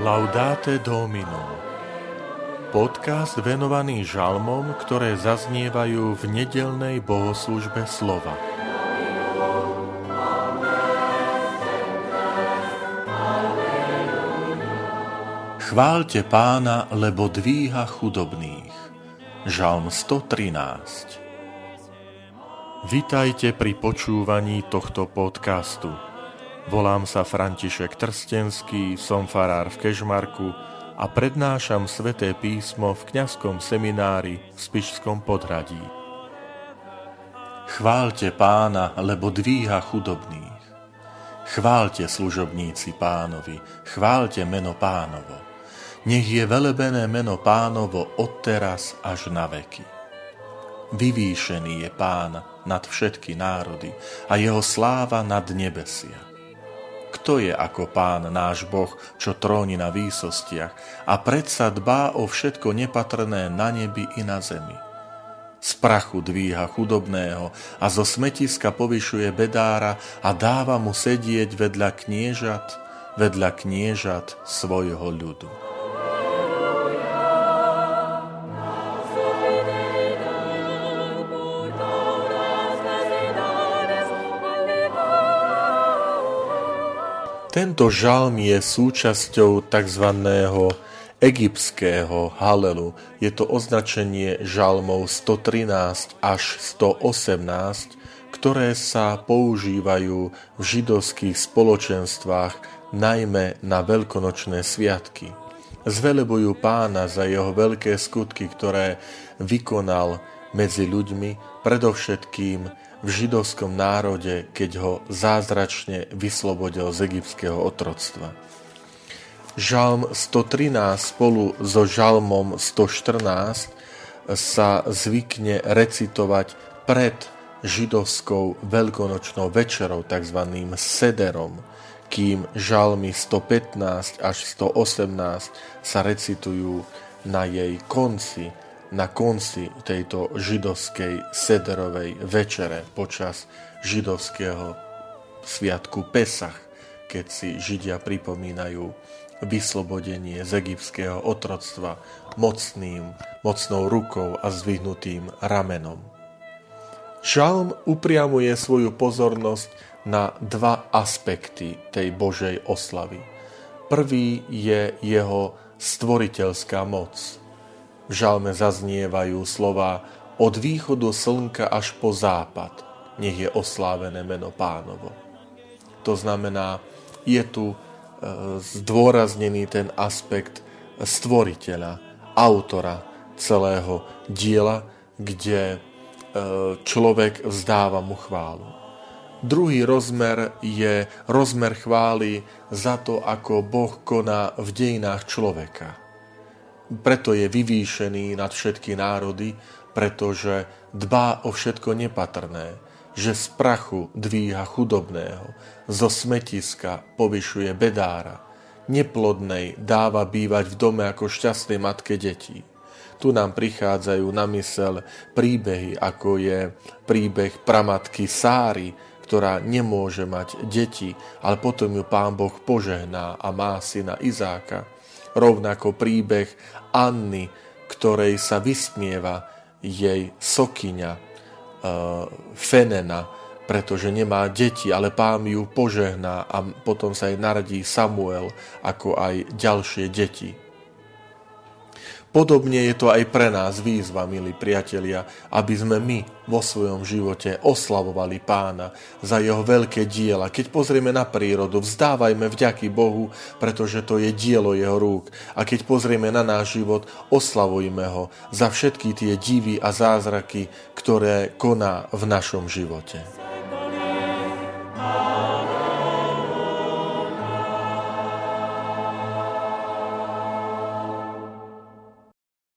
Laudate Domino Podcast venovaný žalmom, ktoré zaznievajú v nedelnej bohoslužbe slova. Chválte pána, lebo dvíha chudobných. Žalm 113 Vitajte pri počúvaní tohto podcastu. Volám sa František Trstenský, som farár v Kežmarku a prednášam sveté písmo v kňazskom seminári v Spišskom podhradí. Chválte pána, lebo dvíha chudobných. Chválte služobníci pánovi, chválte meno pánovo. Nech je velebené meno pánovo od teraz až na veky. Vyvýšený je pán nad všetky národy a jeho sláva nad nebesia. Kto je ako pán náš Boh, čo tróni na výsostiach a predsa dbá o všetko nepatrné na nebi i na zemi? Z prachu dvíha chudobného a zo smetiska povyšuje bedára a dáva mu sedieť vedľa kniežat, vedľa kniežat svojho ľudu. Tento žalm je súčasťou tzv. egyptského halelu. Je to označenie žalmov 113 až 118, ktoré sa používajú v židovských spoločenstvách najmä na veľkonočné sviatky. Zvelebujú pána za jeho veľké skutky, ktoré vykonal medzi ľuďmi, predovšetkým v židovskom národe, keď ho zázračne vyslobodil z egyptského otroctva. Žalm 113 spolu so žalmom 114 sa zvykne recitovať pred židovskou veľkonočnou večerou, tzv. sederom, kým žalmy 115 až 118 sa recitujú na jej konci, na konci tejto židovskej sederovej večere počas židovského sviatku Pesach, keď si Židia pripomínajú vyslobodenie z egyptského otroctva mocným, mocnou rukou a zvyhnutým ramenom. Žalm upriamuje svoju pozornosť na dva aspekty tej Božej oslavy. Prvý je jeho stvoriteľská moc – v žalme zaznievajú slova od východu slnka až po západ, nech je oslávené meno pánovo. To znamená, je tu e, zdôraznený ten aspekt stvoriteľa, autora celého diela, kde e, človek vzdáva mu chválu. Druhý rozmer je rozmer chvály za to, ako Boh koná v dejinách človeka preto je vyvýšený nad všetky národy, pretože dbá o všetko nepatrné, že z prachu dvíha chudobného, zo smetiska povyšuje bedára, neplodnej dáva bývať v dome ako šťastnej matke detí. Tu nám prichádzajú na mysel príbehy, ako je príbeh pramatky Sáry, ktorá nemôže mať deti, ale potom ju pán Boh požehná a má syna Izáka rovnako príbeh Anny, ktorej sa vysmieva jej sokyňa e, Fenena, pretože nemá deti, ale pán ju požehná a potom sa jej narodí Samuel ako aj ďalšie deti. Podobne je to aj pre nás výzva, milí priatelia, aby sme my vo svojom živote oslavovali pána za jeho veľké diela. Keď pozrieme na prírodu, vzdávajme vďaky Bohu, pretože to je dielo jeho rúk. A keď pozrieme na náš život, oslavujme ho za všetky tie divy a zázraky, ktoré koná v našom živote.